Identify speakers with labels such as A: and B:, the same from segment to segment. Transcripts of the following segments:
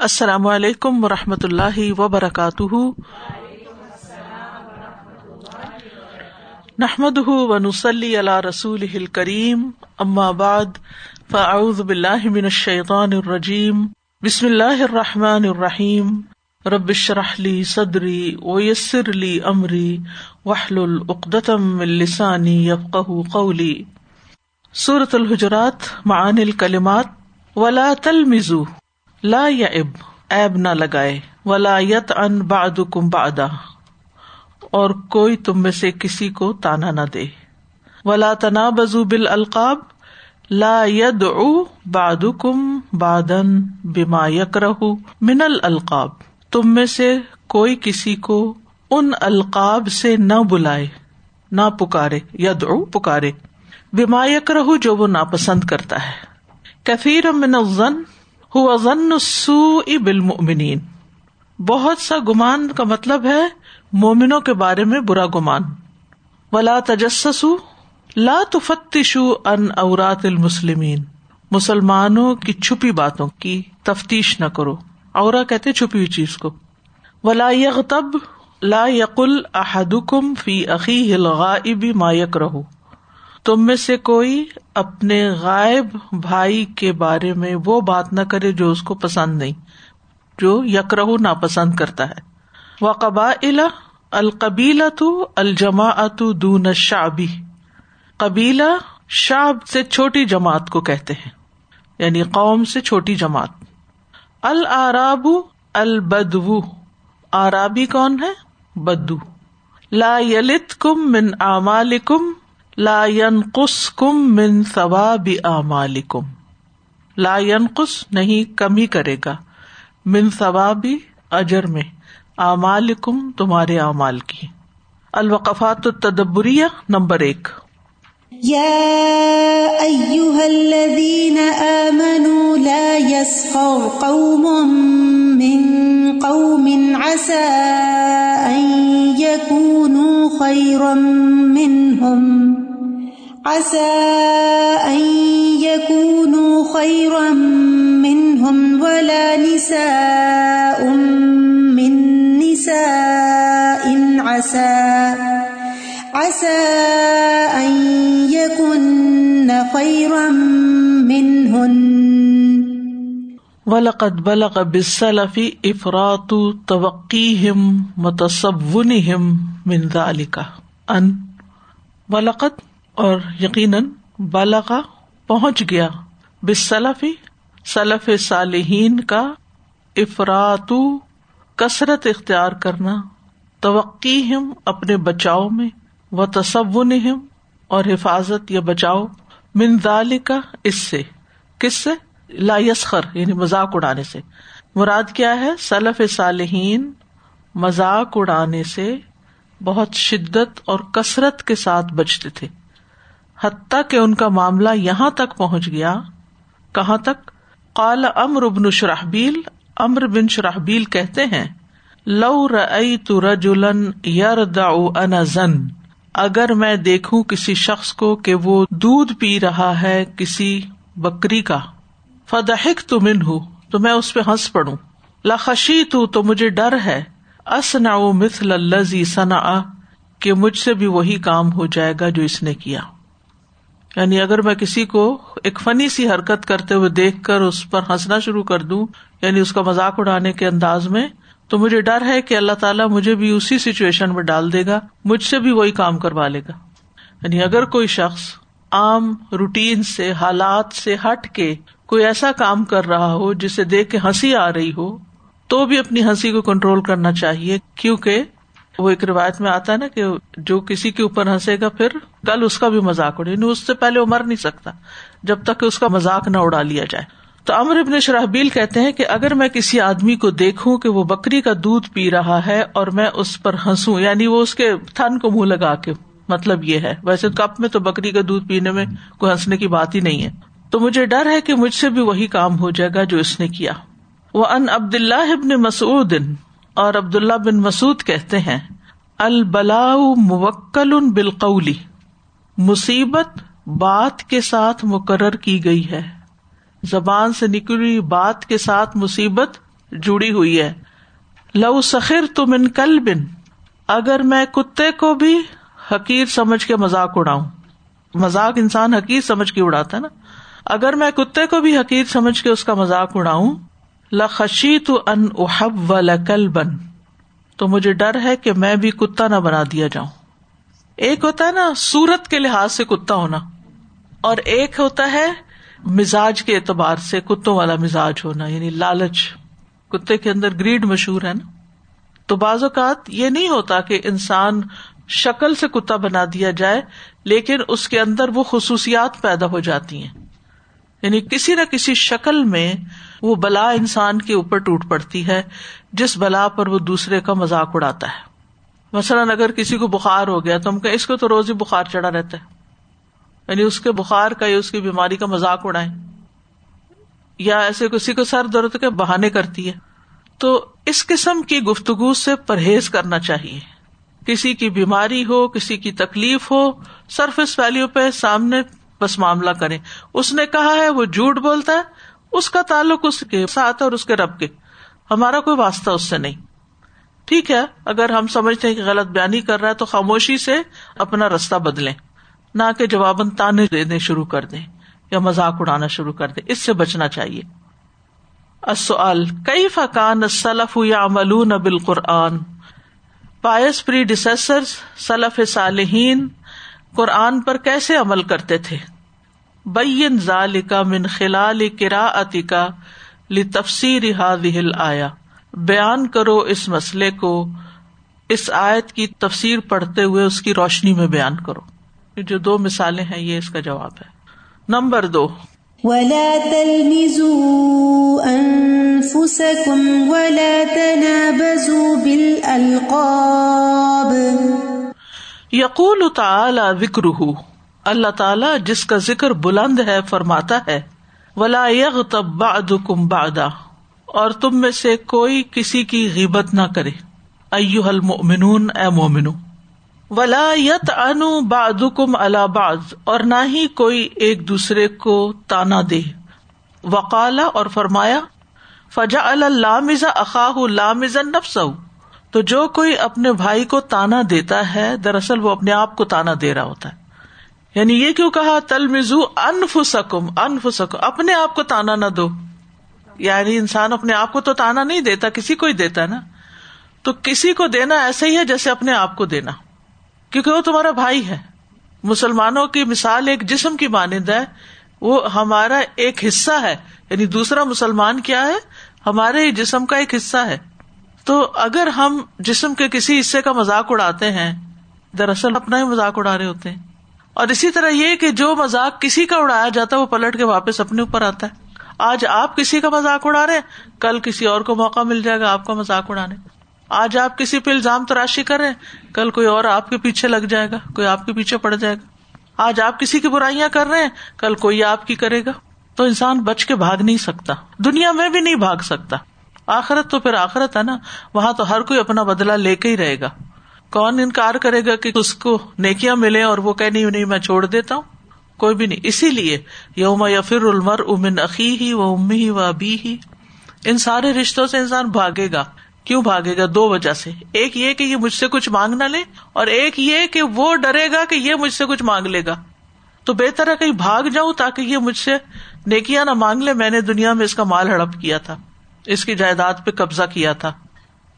A: السلام علیکم و رحمۃ اللہ وبرکاتہ۔ نحمد و نسلی اللہ رسول کریم بعد، فاعوذ باللہ من الشیطان الرجیم۔ بسم اللہ الرحمٰن الرحیم۔ ربش رحلی صدری ویسر علی عمری وحل العقدم السانی یفق قولی۔ صورت الحجرات معان الکلمات، ولا تلمزو۔ لا یا اب ایب نہ لگائے، ولا یت ان باد کم بادا اور کوئی تم میں سے کسی کو تانا نہ دے۔ ولا تنا بزو بل القاب لا ید او باد کم بادن بیما یک رہ من القاب تم میں سے کوئی کسی کو ان القاب سے نہ بلائے، نہ پکارے ید او پکارے بیما یک رہ جو وہ ناپسند کرتا ہے۔ کثیر من الظن ظن سو بالمؤمنین۔ بہت سا گمان کا مطلب ہے مومنوں کے بارے میں برا گمان۔ ولا تجسسو لا تفتشو ان اورات المسلمین مسلمانوں کی چھپی باتوں کی تفتیش نہ کرو۔ اورا کہتے چھپی ہوئی چیز کو۔ ولا یغتب لا یقل احدکم فی عقی الغائب ما یکرہو تم میں سے کوئی اپنے غائب بھائی کے بارے میں وہ بات نہ کرے جو اس کو پسند نہیں، جو یکرہ ناپسند کرتا ہے۔ وہ قبا القبیلا تو الجما دون شابی قبیلا شاب سے چھوٹی جماعت کو کہتے ہیں یعنی قوم سے چھوٹی جماعت۔ الراب البدو۔ آرابی کون ہے؟ بدو۔ لا یلت کم من امالکم لا ينقص کم من ثواب اعمالکم۔ لا ينقص نہیں کمی کرے گا۔ من ثواب اجر میں، اعمالکم تمہارے اعمال کی۔ الوقفات التدبریہ نمبر ایک۔
B: يا أيها الذين آمنوا لا يسخر قوم من قوم عسى أن يكونوا خيرا منهم۔ عسى أن يكونوا خيرا منهم ولا نساء من نساء عسى عسى أن يكن خيرا منهن.
A: ولقد بلغ بالسلف افراط توقيهم متصونهم من ذلك. ان ولقد اور یقیناً بالغ پہنچ گیا۔ بسلفی سلف صالحین کا افراد کثرت اختیار کرنا توقع ہم اپنے بچاؤ میں و تصون اور حفاظت یا بچاؤ۔ منظال کا اس سے۔ کس سے؟ لا یسخر یعنی مذاق اڑانے سے۔ مراد کیا ہے؟ سلف صالحین مذاق اڑانے سے بہت شدت اور کثرت کے ساتھ بچتے تھے۔ حتیٰ کہ ان کا معاملہ یہاں تک پہنچ گیا۔ کہاں تک؟ قال امر ابن شرحبیل، امر بن شرحبیل کہتے ہیں، لو تو رجولن یر دا زن، اگر میں دیکھوں کسی شخص کو کہ وہ دودھ پی رہا ہے کسی بکری کا فدحک تو من ہوں تو میں اس پہ ہنس پڑوں۔ لخشی تو مجھے ڈر ہے۔ اسنا مثل الزی سنا کہ مجھ سے بھی وہی کام ہو جائے گا جو اس نے کیا۔ یعنی اگر میں کسی کو ایک فنی سی حرکت کرتے ہوئے دیکھ کر اس پر ہنسنا شروع کر دوں یعنی اس کا مذاق اڑانے کے انداز میں، تو مجھے ڈر ہے کہ اللہ تعالیٰ مجھے بھی اسی سچویشن میں ڈال دے گا، مجھ سے بھی وہی کام کروا لے گا۔ یعنی اگر کوئی شخص عام روٹین سے، حالات سے ہٹ کے کوئی ایسا کام کر رہا ہو جسے دیکھ کے ہنسی آ رہی ہو، تو بھی اپنی ہنسی کو کنٹرول کرنا چاہیے، کیونکہ وہ ایک روایت میں آتا ہے نا کہ جو کسی کے اوپر ہنسے گا، پھر کل اس کا بھی مذاق اڑے۔ یعنی اس سے پہلے وہ مر نہیں سکتا، جب تک کہ اس کا مذاق نہ اڑا لیا جائے۔ تو امر ابن شرحبیل کہتے ہیں کہ اگر میں کسی آدمی کو دیکھوں کہ وہ بکری کا دودھ پی رہا ہے اور میں اس پر ہنسوں یعنی وہ اس کے تھن کو منہ لگا کے مطلب یہ ہے۔ ویسے کپ میں تو بکری کا دودھ پینے میں کوئی ہنسنے کی بات ہی نہیں ہے۔ تو مجھے ڈر ہے کہ مجھ سے بھی وہی کام ہو جائے گا جو اس نے کیا۔ وہ ان عبد اللہ ابن مسعود اور عبد اللہ بن مسعد کہتے ہیں البلا موکل بالقولی مصیبت بات کے ساتھ مقرر کی گئی ہے۔ زبان سے نکلی بات کے ساتھ مصیبت جڑی ہوئی ہے۔ لو سخر تم ان کل بن اگر میں کتے کو بھی حقیر سمجھ کے مذاق اڑاؤں۔ مذاق انسان حقیر سمجھ کے اڑاتا ہے نا۔ اگر میں کتے کو بھی حقیر سمجھ کے اس کا مذاق اڑاؤں لخشی تو ان احب و لکل بن تو مجھے ڈر ہے کہ میں بھی کتا نہ بنا دیا جاؤں۔ ایک ہوتا ہے نا سورت کے لحاظ سے کتا ہونا۔ اور ایک ہوتا ہے مزاج کے اعتبار سے کتوں والا مزاج ہونا یعنی لالچ۔ کتے کے اندر گریڈ مشہور ہے نا۔ تو بعض اوقات یہ نہیں ہوتا کہ انسان شکل سے کتا بنا دیا جائے، لیکن اس کے اندر وہ خصوصیات پیدا ہو جاتی ہیں۔ یعنی کسی نہ کسی شکل میں وہ بلا انسان کے اوپر ٹوٹ پڑتی ہے، جس بلا پر وہ دوسرے کا مذاق اڑاتا ہے۔ مثلاً اگر کسی کو بخار ہو گیا تو ہم کہ اس کو تو روز ہی بخار چڑھا رہتا ہے۔ یعنی اس کے بخار کا یا اس کی بیماری کا مذاق اڑائے یا ایسے کسی کو سر درد کے بہانے کرتی ہے۔ تو اس قسم کی گفتگو سے پرہیز کرنا چاہیے۔ کسی کی بیماری ہو، کسی کی تکلیف ہو سرفس ویلو پہ سامنے بس معاملہ کرے اس نے کہا ہے وہ جھوٹ بولتا ہے، اس کا تعلق اس کے ساتھ اور اس کے رب کے۔ ہمارا کوئی واسطہ اس سے نہیں۔ ٹھیک ہے، اگر ہم سمجھتے ہیں کہ غلط بیانی کر رہا ہے تو خاموشی سے اپنا رستہ بدلیں۔ نہ کہ جواباً تانے دینے شروع کر دیں یا مذاق اڑانا شروع کر دیں۔ اس سے بچنا چاہیے۔ کئی فقان سلف یا املون بال قرآن پائس پری ڈسر سلف صالحین قرآن پر کیسے عمل کرتے تھے؟ بین ذال کا من خلال کرا کا لی تفسیر آیا بیان کرو اس مسئلے کو، اس آیت کی تفسیر پڑھتے ہوئے اس کی روشنی میں بیان کرو۔ جو دو مثالیں ہیں، یہ اس کا جواب ہے۔ نمبر دو۔
B: ولا تلمزوا انفسكم ولا تنابزوا بالالقاب
A: یقول تعالی ذکرہ، اللہ تعالی جس کا ذکر بلند ہے، فرماتا ہے، ولا یغتب بعضکم بعضا اور تم میں سے کوئی کسی کی غیبت نہ کرے۔ ایوہ المؤمنون، اے مومنو، ولا یت انو باد کم اللہ اور نہ ہی کوئی ایک دوسرے کو تانا دے۔ وقالا اور فرمایا فجا اللہ اقاہ لامز نفس تو جو کوئی اپنے بھائی کو تانا دیتا ہے، دراصل وہ اپنے آپ کو تانا دے رہا ہوتا ہے۔ یعنی یہ کیوں کہا؟ تل مزو انف سکم انف سکم اپنے آپ کو تانا نہ دو۔ یعنی انسان اپنے آپ کو تو تانا نہیں دیتا، کسی کو ہی دیتا نا۔ تو کسی کو دینا ایسا ہی ہے جیسے اپنے آپ کو دینا۔ کیونکہ وہ تمہارا بھائی ہے۔ مسلمانوں کی مثال ایک جسم کی مانند ہے۔ وہ ہمارا ایک حصہ ہے۔ یعنی دوسرا مسلمان کیا ہے؟ ہمارے جسم کا ایک حصہ ہے۔ تو اگر ہم جسم کے کسی حصے کا مذاق اڑاتے ہیں، دراصل اپنا ہی مذاق اڑا رہے ہوتے ہیں۔ اور اسی طرح یہ کہ جو مذاق کسی کا اڑایا جاتا ہے، وہ پلٹ کے واپس اپنے اوپر آتا ہے۔ آج آپ کسی کا مذاق اڑا رہے ہیں، کل کسی اور کو موقع مل جائے گا آپ کا مذاق اڑانے۔ آج آپ کسی پہ الزام تراشی کر رہے کل کوئی اور آپ کے پیچھے لگ جائے گا، کوئی آپ کے پیچھے پڑ جائے گا۔ آج آپ کسی کی برائیاں کر رہے ہیں، کل کوئی آپ کی کرے گا۔ تو انسان بچ کے بھاگ نہیں سکتا۔ دنیا میں بھی نہیں بھاگ سکتا۔ آخرت تو پھر آخرت ہے نا، وہاں تو ہر کوئی اپنا بدلا لے کے ہی رہے گا۔ کون انکار کرے گا کہ اس کو نیکیاں ملے اور وہ کہ نہیں میں چھوڑ دیتا ہوں۔ کوئی بھی نہیں۔ اسی لیے یوم یا پھر المر امن عقی ہی و امی ہی و ابھی ہی ان سارے رشتوں سے انسان بھاگے گا۔ کیوں بھاگے گا؟ دو وجہ سے۔ ایک یہ کہ یہ مجھ سے کچھ مانگ نہ لے، اور ایک یہ کہ وہ ڈرے گا کہ یہ مجھ سے کچھ مانگ لے گا۔ تو بہتر ہے کہیں بھاگ جاؤں تاکہ یہ مجھ سے نیکیاں نہ مانگ لے، میں نے دنیا میں اس کا مال ہڑپ کیا تھا۔ اس کی جائیداد پہ قبضہ کیا تھا۔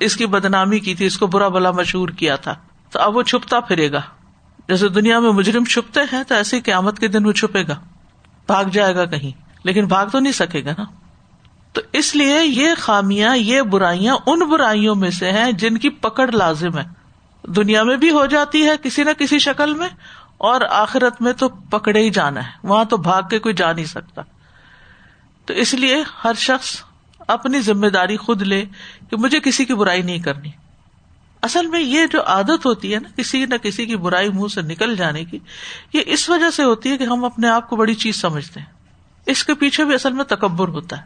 A: اس کی بدنامی کی تھی، اس کو برا بلا مشہور کیا تھا۔ تو اب وہ چھپتا پھرے گا۔ جیسے دنیا میں مجرم چھپتے ہیں، تو ایسے قیامت کے دن وہ چھپے گا۔ بھاگ جائے گا کہیں، لیکن بھاگ تو نہیں سکے گا نا۔ تو اس لیے یہ خامیاں، یہ برائیاں ان برائیوں میں سے ہیں جن کی پکڑ لازم ہے۔ دنیا میں بھی ہو جاتی ہے کسی نہ کسی شکل میں، اور آخرت میں تو پکڑے ہی جانا ہے۔ وہاں تو بھاگ کے کوئی جا نہیں سکتا۔ تو اس لیے ہر شخص اپنی ذمہ داری خود لے کہ مجھے کسی کی برائی نہیں کرنی۔ اصل میں یہ جو عادت ہوتی ہے نا کسی نہ کسی کی برائی منہ سے نکل جانے کی، یہ اس وجہ سے ہوتی ہے کہ ہم اپنے آپ کو بڑی چیز سمجھتے ہیں۔ اس کے پیچھے بھی اصل میں تکبر ہوتا ہے۔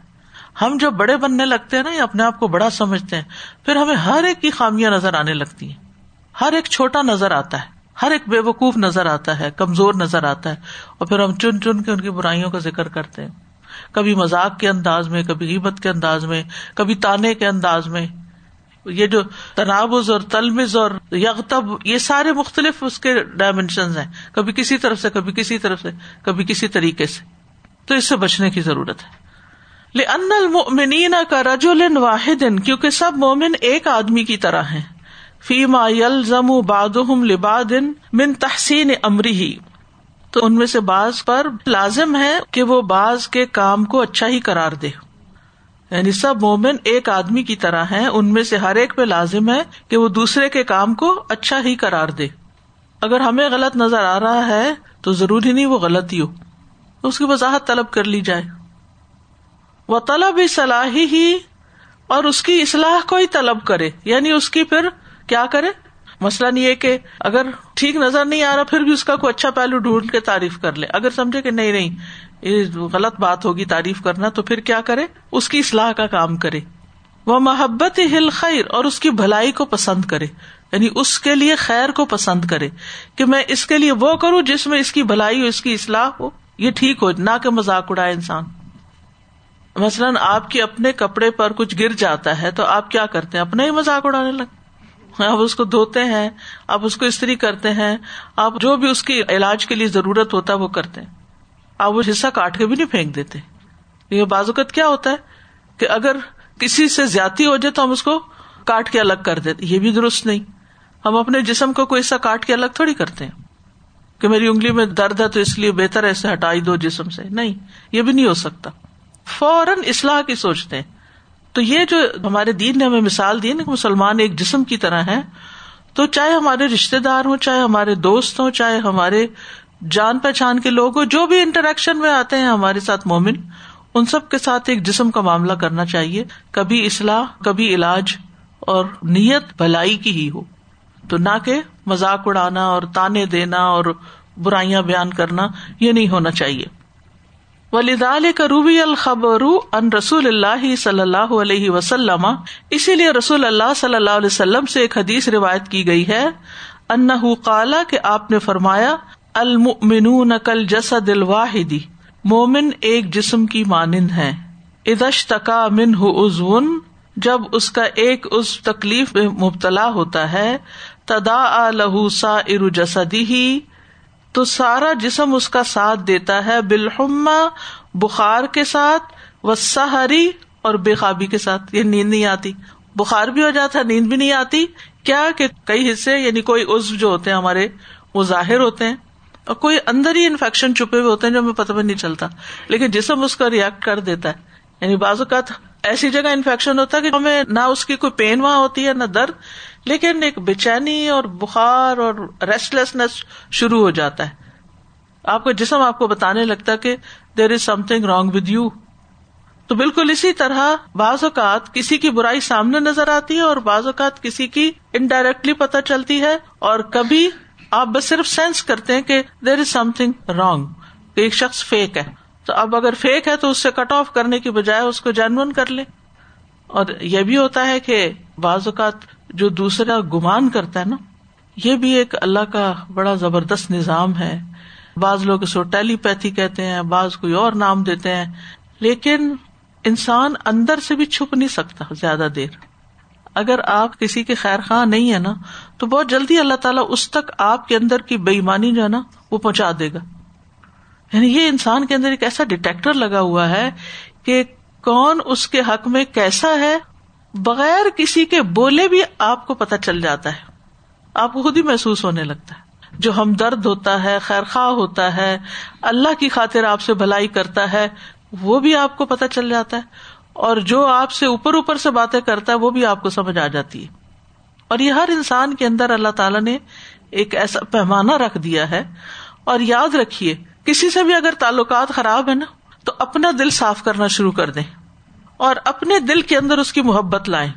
A: ہم جب بڑے بننے لگتے ہیں نا یا اپنے آپ کو بڑا سمجھتے ہیں۔ پھر ہمیں ہر ایک کی خامیاں نظر آنے لگتی ہیں۔ ہر ایک چھوٹا نظر آتا ہے۔ ہر ایک بے وقوف نظر آتا ہے، کمزور نظر آتا ہے۔ اور پھر ہم چن چن کے ان کی برائیوں کا ذکر کرتے ہیں۔ کبھی مذاق کے انداز میں، کبھی عبت کے انداز میں، کبھی تانے کے انداز میں۔ یہ جو تنابز اور تلمز اور یغتب، یہ سارے مختلف اس کے ڈائمینشن ہیں۔ کبھی کسی طرف سے، کبھی کسی طرف سے، کبھی کسی طریقے سے۔ تو اس سے بچنے کی ضرورت ہے۔ ان المؤمنین کا رجول واحد، کیونکہ سب مومن ایک آدمی کی طرح ہیں۔ فیما یلزم بادم لباد من تحسین امری ہی تو ان میں سے بعض پر لازم ہے کہ وہ بعض کے کام کو اچھا ہی کرار دے۔ یعنی سب مومن ایک آدمی کی طرح ہے ان میں سے ہر ایک پہ لازم ہے کہ وہ دوسرے کے کام کو اچھا ہی کرار دے۔ اگر ہمیں غلط نظر آ رہا ہے تو ضروری نہیں، وہ غلط ہی ہو۔ اس کی وضاحت طلب کر لی جائے۔ وہ طلب صلاحی ہی اور اس کی اصلاح کو ہی طلب کرے۔ یعنی اس کی پھر کیا کرے؟ مسئلہ یہ کہ اگر ٹھیک نظر نہیں آ رہا، پھر بھی اس کا کوئی اچھا پہلو ڈھونڈ کے تعریف کر لے۔ اگر سمجھے کہ نہیں نہیں، یہ غلط بات ہوگی تعریف کرنا، تو پھر کیا کرے؟ اس کی اصلاح کا کام کرے۔ وہ محبت ہل خیر اور اس کی بھلائی کو پسند کرے۔ یعنی اس کے لیے خیر کو پسند کرے کہ میں اس کے لیے وہ کروں جس میں اس کی بھلائی ہو اس کی اصلاح ہو۔ یہ ٹھیک ہو، نہ کہ مذاق اڑائے انسان۔ مثلاً آپ کے اپنے کپڑے پر کچھ گر جاتا ہے تو آپ کیا کرتے ہیں؟ اپنا ہی مذاق اڑانے لگے آپ اس کو دھوتے ہیں آپ اس کو استری کرتے ہیں آپ جو بھی اس کی علاج کے لیے ضرورت ہوتا ہے وہ کرتے ہیں۔ آپ وہ حصہ کاٹ کے بھی نہیں پھینک دیتے۔ یہ بازوقت کیا ہوتا ہے کہ اگر کسی سے زیادتی ہو جائے تو ہم اس کو کاٹ کے الگ کر دیتے۔ یہ بھی درست نہیں۔ ہم اپنے جسم کو کوئی حصہ کاٹ کے الگ تھوڑی کرتے ہیں۔ کہ میری انگلی میں درد ہے تو اس لیے بہتر ایسے ہٹائی دو جسم سے۔ نہیں، یہ بھی نہیں ہو سکتا۔ فوراً اصلاح کی سوچتے ہیں۔ تو یہ جو ہمارے دین نے ہمیں مثال دی نا کہ مسلمان ایک جسم کی طرح ہے تو چاہے ہمارے رشتے دار ہوں، چاہے ہمارے دوست ہوں، چاہے ہمارے جان پہچان کے لوگ ہوں، جو بھی انٹریکشن میں آتے ہیں ہمارے ساتھ مومن، ان سب کے ساتھ ایک جسم کا معاملہ کرنا چاہیے، کبھی اصلاح، کبھی علاج، اور نیت بھلائی کی ہی ہو۔ تو نہ کہ مذاق اڑانا اور تانے دینا اور برائیاں بیان کرنا، یہ نہیں ہونا چاہیے۔ ولیدال کا روبی الخبر ان رسول اللہ صلی اللہ علیہ وسلم۔ اسی لیے رسول اللہ صلی اللہ علیہ وسلم سے ایک حدیث روایت کی گئی ہے۔ ان کالا کہ آپ نے فرمایا، المؤمنون کل جسد الواحدی مومن ایک جسم کی مانند ہے۔ ادش تکا من ازون جب اس کا ایک اس تکلیف میں مبتلا ہوتا ہے تدا لہو سا ار جسدی ہی تو سارا جسم اس کا ساتھ دیتا ہے بالحما بخار کے ساتھ و سہری اور بے خوابی کے ساتھ، یہ نیند نہیں آتی۔ بخار بھی ہو جاتا ہے نیند بھی نہیں آتی۔ کیا کہ کئی حصے یعنی کوئی عزو جو ہوتے ہیں ہمارے، وہ ظاہر ہوتے ہیں۔ اور کوئی اندر ہی انفیکشن چھپے ہوئے ہوتے ہیں جو ہمیں پتہ بھی نہیں چلتا۔ لیکن جسم اس کا ریئیکٹ کر دیتا ہے۔ یعنی بعض اوقات ایسی جگہ انفیکشن ہوتا ہے کہ ہمیں نہ اس کی کوئی پین وہاں ہوتی ہے، نہ درد۔ لیکن ایک بےچینی اور بخار اور ریسٹ لیسنس شروع ہو جاتا ہے۔ آپ کا جسم آپ کو بتانے لگتا ہے کہ there is something wrong with you تو بالکل اسی طرح بعض اوقات کسی کی برائی سامنے نظر آتی ہے اور بعض اوقات کسی کی انڈائریکٹلی پتہ چلتی ہے اور کبھی آپ بس صرف سینس کرتے ہیں کہ there is something wrong ایک شخص فیک ہے۔ تو اب اگر فیک ہے تو اس سے کٹ آف کرنے کی بجائے اس کو جینون کر لے اور یہ بھی ہوتا ہے کہ بعض اوقات جو دوسرا گمان کرتا ہے نا، یہ بھی ایک اللہ کا بڑا زبردست نظام ہے۔ بعض لوگ اس کو ٹیلی پیتھی کہتے ہیں، بعض کوئی اور نام دیتے ہیں۔ لیکن انسان اندر سے بھی چھپ نہیں سکتا زیادہ دیر۔ اگر آپ کسی کے خیر خواہ نہیں ہے نا، تو بہت جلدی اللہ تعالیٰ اس تک آپ کے اندر کی بےمانی جو ہے نا، وہ پہنچا دے گا۔ یعنی یہ انسان کے اندر ایک ایسا ڈیٹیکٹر لگا ہوا ہے کہ کون اس کے حق میں کیسا ہے بغیر کسی کے بولے بھی آپ کو پتا چل جاتا ہے۔ آپ کو خود ہی محسوس ہونے لگتا ہے۔ جو ہم درد ہوتا ہے خیر خواہ ہوتا ہے، اللہ کی خاطر آپ سے بھلائی کرتا ہے، وہ بھی آپ کو پتا چل جاتا ہے۔ اور جو آپ سے اوپر اوپر سے باتیں کرتا ہے، وہ بھی آپ کو سمجھ آ جاتی ہے۔ اور یہ ہر انسان کے اندر اللہ تعالیٰ نے ایک ایسا پیمانہ رکھ دیا ہے۔ اور یاد رکھیے، کسی سے بھی اگر تعلقات خراب ہے نا، تو اپنا دل صاف کرنا شروع کر دیں۔ اور اپنے دل کے اندر اس کی محبت لائیں،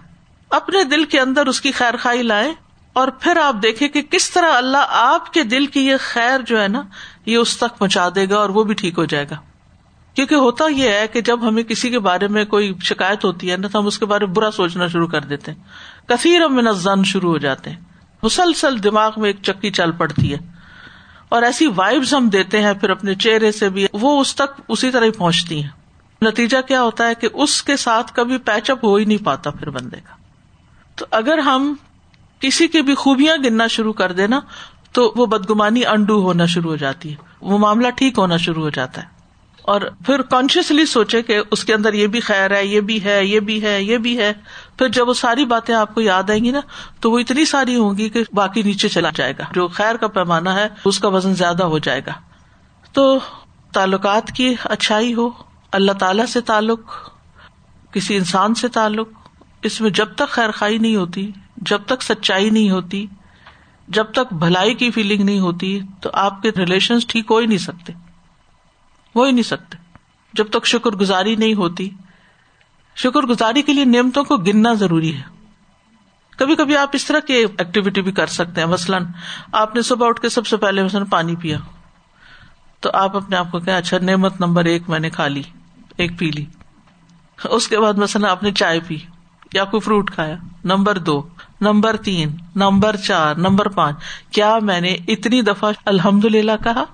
A: اپنے دل کے اندر اس کی خیر خائی لائیں، اور پھر آپ دیکھیں کہ کس طرح اللہ آپ کے دل کی یہ خیر جو ہے نا، یہ اس تک پہنچا دے گا اور وہ بھی ٹھیک ہو جائے گا۔ کیونکہ ہوتا یہ ہے کہ جب ہمیں کسی کے بارے میں کوئی شکایت ہوتی ہے نا، تو ہم اس کے بارے میں برا سوچنا شروع کر دیتے ہیں۔ کثیر من زن شروع ہو جاتے ہیں۔ مسلسل دماغ میں ایک چکی چل پڑتی ہے۔ اور ایسی وائبز ہم دیتے ہیں پھر اپنے چہرے سے بھی، وہ اس تک اسی طرح ہی پہنچتی ہیں۔ نتیجہ کیا ہوتا ہے کہ اس کے ساتھ کبھی پیچ اپ ہو ہی نہیں پاتا پھر بندے کا۔ تو اگر ہم کسی کی بھی خوبیاں گننا شروع کر دینا تو وہ بدگمانی انڈو ہونا شروع ہو جاتی ہے۔ وہ معاملہ ٹھیک ہونا شروع ہو جاتا ہے۔ اور پھر کانشیسلی سوچے کہ اس کے اندر یہ بھی خیر ہے، یہ بھی ہے، یہ بھی ہے، یہ بھی ہے۔ پھر جب وہ ساری باتیں آپ کو یاد آئیں گی نا، تو وہ اتنی ساری ہوں گی کہ باقی نیچے چلا جائے گا۔ جو خیر کا پیمانہ ہے، اس کا وزن زیادہ ہو جائے گا۔ تو تعلقات کی اچھائی ہو اللہ تعالی سے تعلق، کسی انسان سے تعلق، اس میں جب تک خیر خائی نہیں ہوتی، جب تک سچائی نہیں ہوتی، جب تک بھلائی کی فیلنگ نہیں ہوتی، تو آپ کے ریلیشن ٹھیک ہو ہی نہیں سکتے۔ ہو ہی نہیں سکتے۔ جب تک شکر گزاری نہیں ہوتی، شکر گزاری کے لیے نعمتوں کو گننا ضروری ہے۔ کبھی کبھی آپ اس طرح کی ایکٹیویٹی بھی کر سکتے ہیں۔ مثلاً آپ نے صبح اٹھ کے سب سے پہلے مثلاً پانی پیا، تو آپ اپنے آپ کو کہ اچھا نعمت نمبر ایک میں نے کھا لی۔ ایک پی لی اس کے بعد مثلاً آپ نے چائے پی یا کوئی فروٹ کھایا۔ نمبر دو، نمبر تین، نمبر چار، نمبر پانچ۔ کیا میں نے اتنی دفعہ الحمد للہ کہا؟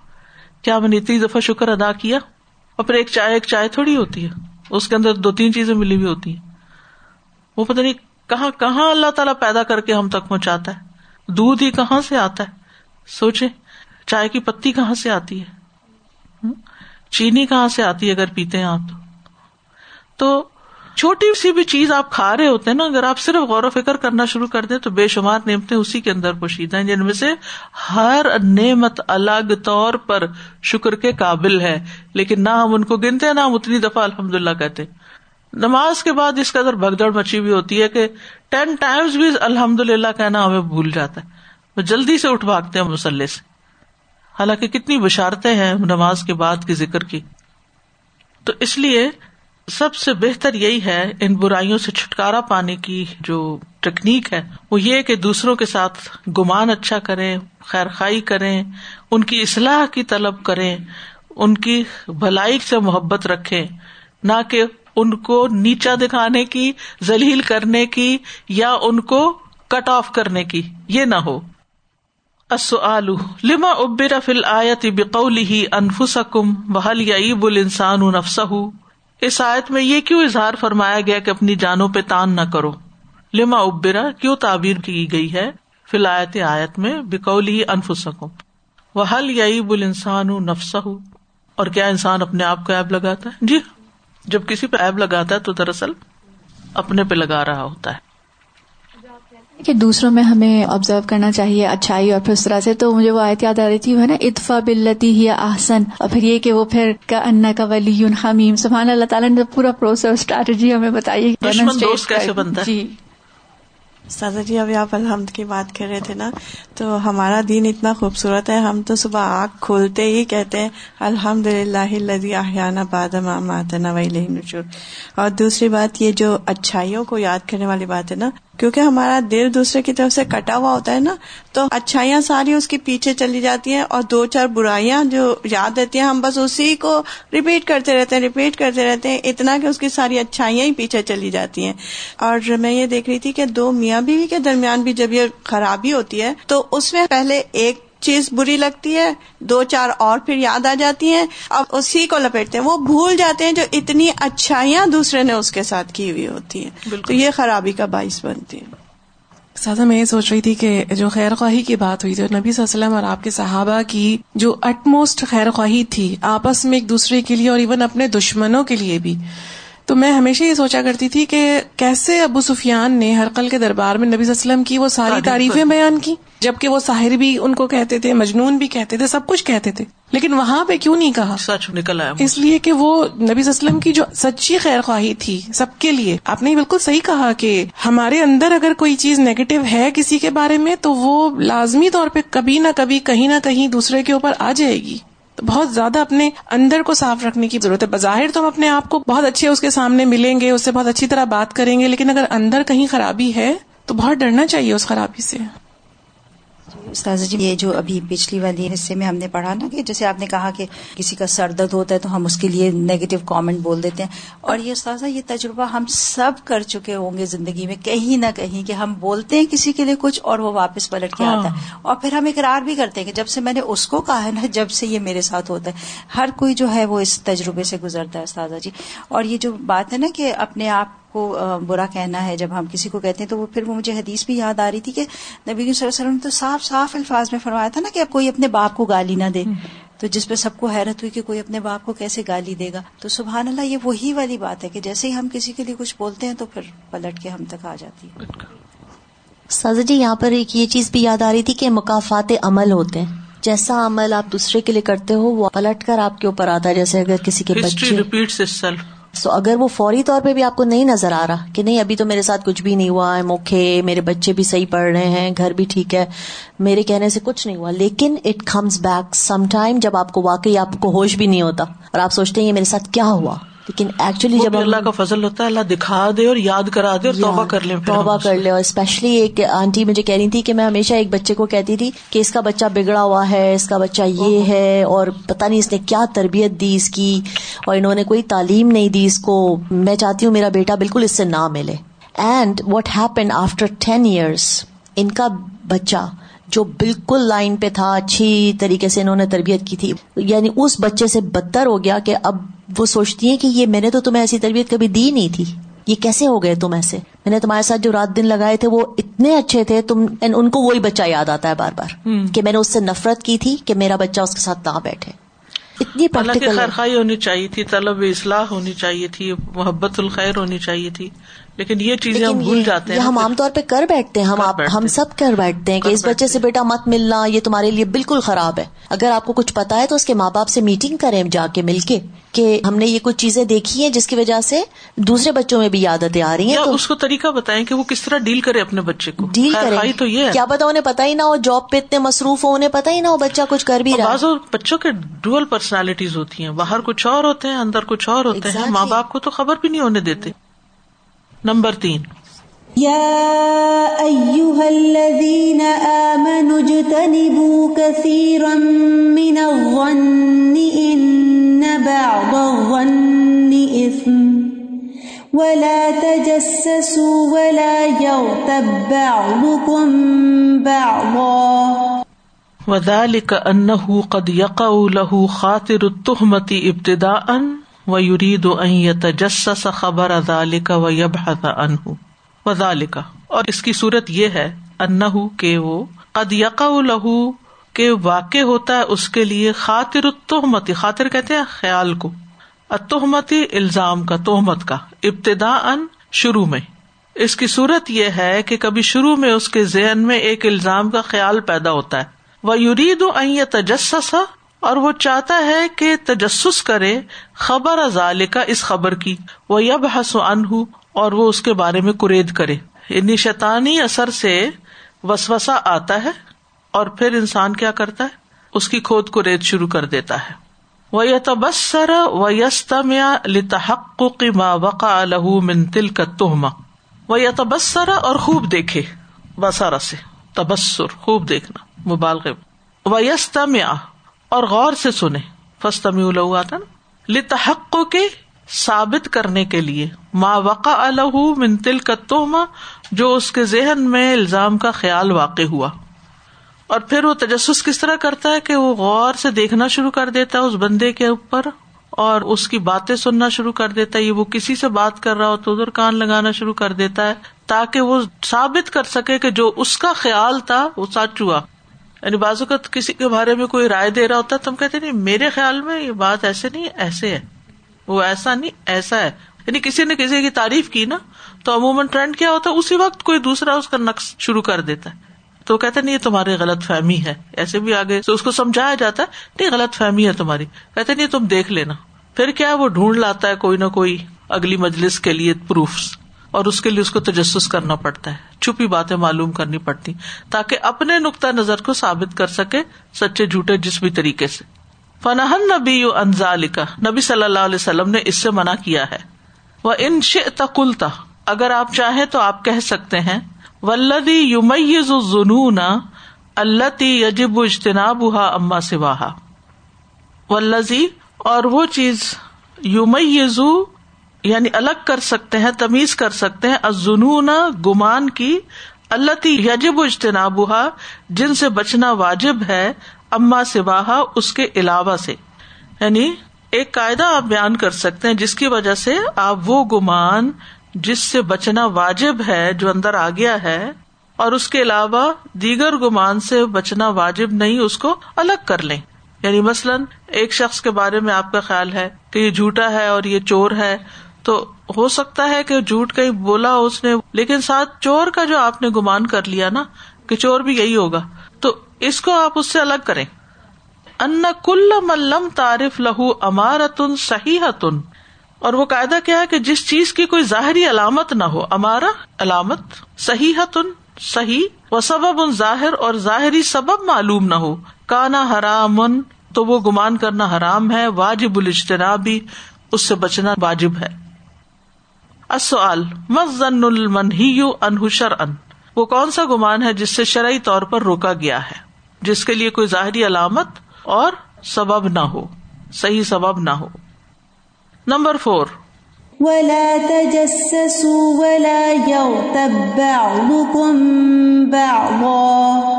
A: کیا میں نے اتنی دفعہ شکر ادا کیا؟ اور پھر ایک چائے ایک چائے تھوڑی ہوتی ہے۔ اس کے اندر دو تین چیزیں ملی ہوئی ہوتی ہیں۔ وہ پتہ نہیں کہاں کہاں اللہ تعالیٰ پیدا کر کے ہم تک پہنچاتا ہے۔ دودھ ہی کہاں سے آتا ہے؟ سوچے چائے کی پتی کہاں سے آتی ہے؟ چینی کہاں سے آتی ہے اگر پیتے ہیں آپ تو؟ چھوٹی سی بھی چیز آپ کھا رہے ہوتے ہیں نا، اگر آپ صرف غور و فکر کرنا شروع کر دیں تو بے شمار نعمتیں اسی کے اندر پوشید ہیں، جن میں سے ہر نعمت الگ طور پر شکر کے قابل ہے، لیکن نہ ہم ان کو گنتے نہ ہم اتنی دفعہ الحمد للہ کہتے نماز کے بعد اس کا ادھر بھگدڑ مچی ہوئی ہوتی ہے کہ ٹین ٹائمز بھی الحمد للہ کہنا ہمیں بھول جاتا ہے۔ وہ جلدی سے اٹھ بھاگتے ہیں مسلح سے۔ حالانکہ کتنی بشارتیں ہیں نماز کے بعد کی ذکر کی۔ تو اس لیے سب سے بہتر یہی ہے ان برائیوں سے چھٹکارا پانے کی جو ٹیکنیک ہے، وہ یہ کہ دوسروں کے ساتھ گمان اچھا کریں، خیر خائی کریں، ان کی اصلاح کی طلب کریں، ان کی بھلائی سے محبت رکھے نہ کہ ان کو نیچا دکھانے کی، ذلیل کرنے کی یا ان کو کٹ آف کرنے کی، یہ نہ ہو۔ لما ابر فل آیت بقول ہی انفسکم بحل یا عیب نفسہ اس آیت میں یہ کیوں اظہار فرمایا گیا کہ اپنی جانوں پہ تان نہ کرو؟ لما ابرا کیوں تعبیر کی گئی ہے؟ فی الآیت آیت میں بکول ہی انف سکوں وہ حل یا بل انسان ہوں اور کیا انسان اپنے آپ کو ایب لگاتا ہے؟ جی جب کسی پہ ایب لگاتا ہے تو دراصل اپنے پہ لگا رہا ہوتا ہے۔
C: کہ دوسروں میں ہمیں آبزرو کرنا چاہیے اچھائی اور پھر اس طرح سے تو مجھے وہ آیت یاد آ رہی تھی وہ نا اتفا بلتی ہی احسن اور پھر یہ کہ وہ پھر کا انا کا ولی حمیم۔ سبحان اللہ تعالیٰ نے پورا پروسیس اسٹریٹجی ہمیں بتائی۔
D: جی۔ سادہ جی ابھی آپ الحمد کی بات کر رہے تھے نا تو ہمارا دین اتنا خوبصورت ہے ہم تو صبح آنکھ کھولتے ہی کہتے ہیں الحمد للہ لدی آحانہ بادم ماتنا ولی نچور اور دوسری بات یہ جو اچھائیوں کو یاد کرنے والی بات ہے نا کیونکہ ہمارا دل دوسرے کی طرف سے کٹا ہوا ہوتا ہے نا، تو اچھائیاں ساری اس کے پیچھے چلی جاتی ہیں اور دو چار برائیاں جو یاد رہتی ہیں، ہم بس اسی کو ریپیٹ کرتے رہتے ہیں ریپیٹ کرتے رہتے ہیں، اتنا کہ اس کی ساری اچھائیاں ہی پیچھے چلی جاتی ہیں۔ اور میں یہ دیکھ رہی تھی کہ دو میاں بیوی کے درمیان بھی جب یہ خرابی ہوتی ہے، تو اس میں پہلے ایک چیز بری لگتی ہے دو چار اور پھر یاد آ جاتی ہیں۔ اب اسی کو لپیٹتے ہیں۔ وہ بھول جاتے ہیں جو اتنی اچھائیاں دوسرے نے اس کے ساتھ کی ہوئی ہوتی ہیں۔ تو یہ خرابی کا باعث بنتی ہے
E: سادہ میں یہ سوچ رہی تھی کہ جو خیر خواہی کی بات ہوئی تھی نبی صلی اللہ علیہ وسلم اور آپ کے صحابہ کی جو اٹ موسٹ خیر خواہی تھی آپس میں ایک دوسرے کے لیے اور ایون اپنے دشمنوں کے لیے بھی۔ تو میں ہمیشہ یہ سوچا کرتی تھی کہ کیسے ابو سفیان نے ہرقل کے دربار میں نبی صلی اللہ علیہ وسلم کی وہ ساری تعریفیں بیان کی جبکہ وہ ساحر بھی ان کو کہتے تھے مجنون بھی کہتے تھے سب کچھ کہتے تھے۔ لیکن وہاں پہ کیوں نہیں کہا؟
A: سچ نکل آیا
E: اس لیے کہ وہ نبی صلی اللہ علیہ وسلم کی جو سچی خیر خواہی تھی سب کے لیے آپ نے بالکل صحیح کہا کہ ہمارے اندر اگر کوئی چیز نیگیٹو ہے کسی کے بارے میں تو وہ لازمی طور پہ کبھی نہ کبھی کہیں نہ کہیں دوسرے کے اوپر آ جائے گی۔ تو بہت زیادہ اپنے اندر کو صاف رکھنے کی ضرورت ہے۔ بظاہر تو ہم اپنے آپ کو بہت اچھے اس کے سامنے ملیں گے، اس سے بہت اچھی طرح بات کریں گے، لیکن اگر اندر کہیں خرابی ہے تو بہت ڈرنا چاہیے اس خرابی سے۔
F: استاذ جی یہ جو ابھی پچھلی والی حصے میں ہم نے پڑھا نا کہ جیسے آپ نے کہا کہ کسی کا سر درد ہوتا ہے تو ہم اس کے لیے نیگیٹو کامنٹ بول دیتے ہیں۔ اور یہ استاذہ یہ تجربہ ہم سب کر چکے ہوں گے زندگی میں کہیں نہ کہیں کہ ہم بولتے ہیں کسی کے لیے کچھ اور وہ واپس پلٹ کے آتا ہے۔ ہاں۔ اور پھر ہم اقرار بھی کرتے ہیں کہ جب سے میں نے اس کو کہا ہے نا جب سے یہ میرے ساتھ ہوتا ہے۔ ہر کوئی جو ہے وہ اس تجربے سے گزرتا ہے استاذہ جی۔ اور یہ جو بات ہے نا کہ اپنے آپ کو برا کہنا ہے جب ہم کسی کو کہتے ہیں تو وہ پھر وہ مجھے حدیث بھی یاد آ رہی تھی کہ نبی صلی اللہ علیہ وسلم تو صاف صاف الفاظ میں فرمایا تھا نا کہ اب کوئی اپنے باپ کو گالی نہ دے۔ تو جس پہ سب کو حیرت ہوئی کہ کوئی اپنے باپ کو کیسے گالی دے گا۔ تو سبحان اللہ یہ وہی والی بات ہے کہ جیسے ہی ہم کسی کے لیے کچھ بولتے ہیں تو پھر پلٹ کے ہم تک آ جاتی ہے۔
G: سازا جی یہاں پر ایک یہ چیز بھی یاد آ رہی تھی کہ مقافات عمل ہوتے ہیں۔ جیسا عمل آپ دوسرے کے لیے کرتے ہو وہ پلٹ کر آپ کے اوپر آتا ہے جیسے اگر کسی کے بچے سو اگر وہ فوری طور پہ بھی آپ کو نہیں نظر آ رہا کہ نہیں، ابھی تو میرے ساتھ کچھ بھی نہیں ہوا ہے موکھے میرے بچے بھی صحیح پڑھ رہے ہیں، گھر بھی ٹھیک ہے، میرے کہنے سے کچھ نہیں ہوا۔ لیکن it comes back some time جب آپ کو واقعی آپ کو ہوش بھی نہیں ہوتا اور آپ سوچتے ہیں یہ میرے ساتھ کیا ہوا۔ لیکن ایکچولی جب
A: اللہ کا فضل ہوتا ہے اللہ دکھا دے اور یاد کرا دے اور توبہ کر لے
G: توبہ کر لے۔ اور اسپیشلی ایک آنٹی مجھے کہہ رہی تھی کہ میں ہمیشہ ایک بچے کو کہتی تھی کہ اس کا بچہ بگڑا ہوا ہے اس کا بچہ یہ ہے اور پتا نہیں اس نے کیا تربیت دی اس کی اور انہوں نے کوئی تعلیم نہیں دی اس کو۔ میں چاہتی ہوں میرا بیٹا بالکل اس سے نہ ملے۔ And what happen after ten years ان کا بچہ جو بالکل لائن پہ تھا اچھی طریقے سے انہوں نے تربیت کی تھی۔ یعنی اس بچے سے بدتر ہو گیا کہ اب وہ سوچتی ہیں کہ یہ میں نے تو تمہیں ایسی تربیت کبھی دی نہیں تھی۔ یہ کیسے ہو گئے تم ایسے؟ میں نے تمہارے ساتھ جو رات دن لگائے تھے وہ اتنے اچھے تھے تم ان کو وہی بچہ یاد آتا ہے بار بار کہ میں نے اس سے نفرت کی تھی کہ میرا بچہ اس کے ساتھ نہ بیٹھے۔
A: اتنی خیرخائی ہونی چاہیے تھی طلب اصلاح ہونی چاہیے تھی محبت الخیر ہونی چاہیے تھی۔ لیکن یہ چیزیں ہم بھول جاتے ہیں
G: ہم عام طور پہ کر بیٹھتے ہیں ہم ہم سب کر بیٹھتے ہیں کہ اس بچے سے بیٹا مت ملنا یہ تمہارے لیے بالکل خراب ہے۔ اگر آپ کو کچھ پتا ہے تو اس کے ماں باپ سے میٹنگ کریں جا کے مل کے کہ ہم نے یہ کچھ چیزیں دیکھی ہیں جس کی وجہ سے دوسرے بچوں میں بھی عادتیں آ رہی ہیں۔
A: تو اس کو طریقہ بتائیں کہ وہ کس طرح ڈیل کرے اپنے بچے کو۔
G: ڈیل کرے تو یہ کیا پتا انہیں پتا ہی نہ ہو جاب پہ اتنے مصروف ہو انہیں پتا ہی نہ ہو بچہ کچھ کر بھی رہا
A: بچوں کے ڈوئل پرسنالٹیز ہوتی ہیں۔ باہر کچھ اور ہوتے ہیں اندر کچھ اور ہوتے ہیں۔ ماں باپ کو تو خبر بھی نہیں ہونے دیتے۔ نمبر تین۔
B: يا أيها الذين آمنوا اجتنبوا كثيرا من الظن إن بعض الظن إثم ولا تجسسوا ولا بعضكم بعضا
A: وذلك أنه قد يقع له خاطر التهمة ابتداء و ويريد أن يتجسس خبر ذلك ويبحث عنه۔ وزال کا اور اس کی صورت یہ ہے انہ کہ وہ قد یقا لہو کے واقع ہوتا ہے اس کے لیے خاطر تہمتی خاطر کہتے ہیں خیال کو۔ اتحمتی الزام کا توہمت کا ابتدا ان شروع میں۔ اس کی صورت یہ ہے کہ کبھی شروع میں اس کے ذہن میں ایک الزام کا خیال پیدا ہوتا ہے۔ وہ یورید تجسس اور وہ چاہتا ہے کہ تجسس کرے خبر ازال کا اس خبر کی وہ یب حس ان اور وہ اس کے بارے میں کرید کرے۔ یعنی شیطانی اثر سے وسوسا آتا ہے اور پھر انسان کیا کرتا ہے؟ اس کی کھود کرید شروع کر دیتا ہے۔ وہ تبصر و یستمیا لتحق ما وقع لہو منتل کا تہما وہ یا تبصر اور خوب دیکھے۔ بسارا سے۔ تبصر خوب دیکھنا مبالغ و یستمیا اور غور سے سنے فستمی لہو آتا نا لتحق کے ثابت کرنے کے لیے۔ ما وقع الح منتل کتوما جو اس کے ذہن میں الزام کا خیال واقع ہوا۔ اور پھر وہ تجسس کس طرح کرتا ہے کہ وہ غور سے دیکھنا شروع کر دیتا ہے اس بندے کے اوپر، اور اس کی باتیں سننا شروع کر دیتا۔ ہے یہ وہ کسی سے بات کر رہا ہو تو ادھر کان لگانا شروع کر دیتا ہے، تاکہ وہ ثابت کر سکے کہ جو اس کا خیال تھا، وہ سچ ہوا۔ یعنی بازو کا کسی کے بارے میں کوئی رائے دے رہا ہوتا ہے تم کہتے نہیں، میرے خیال میں یہ بات ایسے نہیں، ایسے ہے۔ وہ ایسا نہیں، ایسا ہے۔ یعنی کسی نے کسی کی تعریف کی نا، تو عموماً ٹرینڈ کیا ہوتا ہے، اسی وقت کوئی دوسرا اس کا نقص شروع کر دیتا ہے۔ تو کہتے نہیں، یہ تمہاری غلط فہمی ہے۔ ایسے بھی آگے تو اس کو سمجھایا جاتا ہے، نہیں، غلط فہمی ہے تمہاری۔ کہتے نہیں، تم دیکھ لینا۔ پھر کیا وہ ڈھونڈ لاتا ہے، کوئی نہ کوئی اگلی مجلس کے لیے پروفس اور اس کے لیے اس کو تجسس کرنا پڑتا ہے۔ چھپی باتیں معلوم کرنی پڑتی تاکہ اپنے نقطۂ نظر کو ثابت کر سکے سچے جھوٹے جس بھی طریقے سے۔ فنحن نبی انزال کا نبی صلی اللہ علیہ وسلم نے اس سے منع کیا ہے۔ وہ ان تقلتا اگر آپ چاہیں تو آپ کہہ سکتے ہیں۔ ولدی یومیز جنون اللہ تی یجب اجتناب ہا اما سواہا ولزی اور وہ چیز یوم یعنی الگ کر سکتے ہیں، تمیز کر سکتے ہیں۔ ازنون گمان کی اللہ یجب اجتناب جن سے بچنا واجب ہے، اما سواہا، اس کے علاوہ سے۔ یعنی ایک قاعدہ آپ بیان کر سکتے ہیں، جس کی وجہ سے آپ وہ گمان جس سے بچنا واجب ہے جو اندر آ گیا ہے، اور اس کے علاوہ دیگر گمان سے بچنا واجب نہیں، اس کو الگ کر لیں۔ یعنی مثلاً ایک شخص کے بارے میں آپ کا خیال ہے کہ یہ جھوٹا ہے اور یہ چور ہے تو ہو سکتا ہے کہ جھوٹ کہیں بولا اس نے، لیکن ساتھ چور کا جو آپ نے گمان کر لیا نا، کہ چور بھی یہی ہوگا۔ تو اس کو آپ اس سے الگ کریں۔ ان کل ملم تعارف لہو امارتن صحیح اور وہ قاعدہ کیا ہے کہ جس چیز کی کوئی ظاہری علامت نہ ہو امارا علامت صحیح تن صحیح و سبب ان ظاہر اور ظاہری سبب معلوم نہ ہو۔ کانا حرام تو وہ گمان کرنا حرام ہے، واجب الاجتنابی، اس سے بچنا واجب ہے۔ اصل مزن المنہی انحشر ان وہ کون سا گمان ہے جس سے شرعی طور پر روکا گیا ہے؟ جس کے لیے کوئی ظاہری علامت اور سبب نہ ہو، صحیح سبب نہ ہو۔ نمبر فور،
B: ولا تجسسوا ولا يغتب بعضكم بعضا۔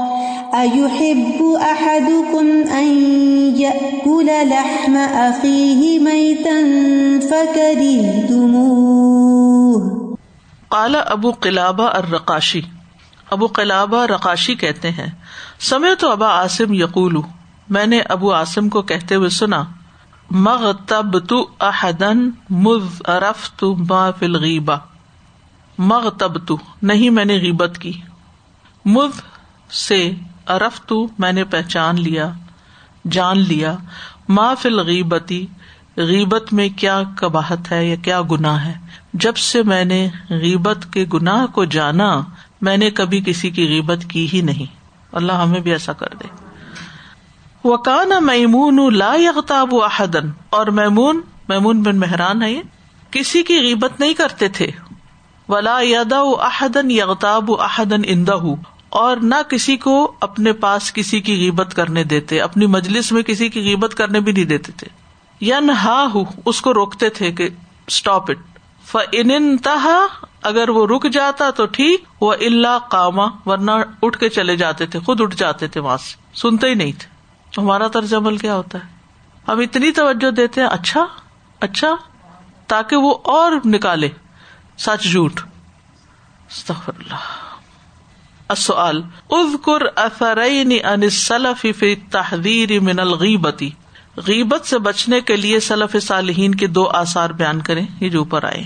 B: أيحب أحدكم أن يأكل لحم أخيه ميتا فكرهتموه؟
A: قال ابو قلابہ الرقاشی۔ ابو قلابہ رقاشی کہتے ہیں۔ سمے تو ابا عاصم یقولو میں نے ابو عاصم کو کہتے ہوئے سنا مغ تب تو احدن مز ارف تو ما فلغیبا مغ تب تو نہیں میں نے غیبت کی۔ مز سے ارف تو میں نے پہچان لیا، جان لیا۔ ما فل غیبتی غیبت میں کیا کباہت ہے یا کیا گناہ ہے؟ جب سے میں نے غیبت کے گناہ کو جانا، میں نے کبھی کسی کی غیبت کی ہی نہیں۔ اللہ ہمیں بھی ایسا کر دے۔ وکان میمون لا یغتاب احدن اور میمون میمون بن مہران ہے کسی کی غیبت نہیں کرتے تھے۔ ولا یادا احدن یغتاب احدن اندہ اور نہ کسی کو اپنے پاس کسی کی غیبت کرنے دیتے، اپنی مجلس میں کسی کی غیبت کرنے بھی نہیں دیتے تھے۔ ین ہا اس کو روکتے تھے کہ اسٹاپ اٹ ف انتہا اگر وہ رک جاتا تو ٹھیک وہ اللہ کاما ورنہ اٹھ کے چلے جاتے تھے، خود اٹھ جاتے تھے وہاں سے، سنتے ہی نہیں تھے۔ ہمارا طرز عمل کیا ہوتا ہے؟ ہم اتنی توجہ دیتے ہیں اچھا اچھا تاکہ وہ اور نکالے۔ سچ جھوٹ۔ السؤال، اذکر اثرین ان السلف فی تحذیر من الغیبتی۔ غیبت سے بچنے کے لیے سلف صالحین کے دو آثار بیان کریں، یہ جو اوپر آئے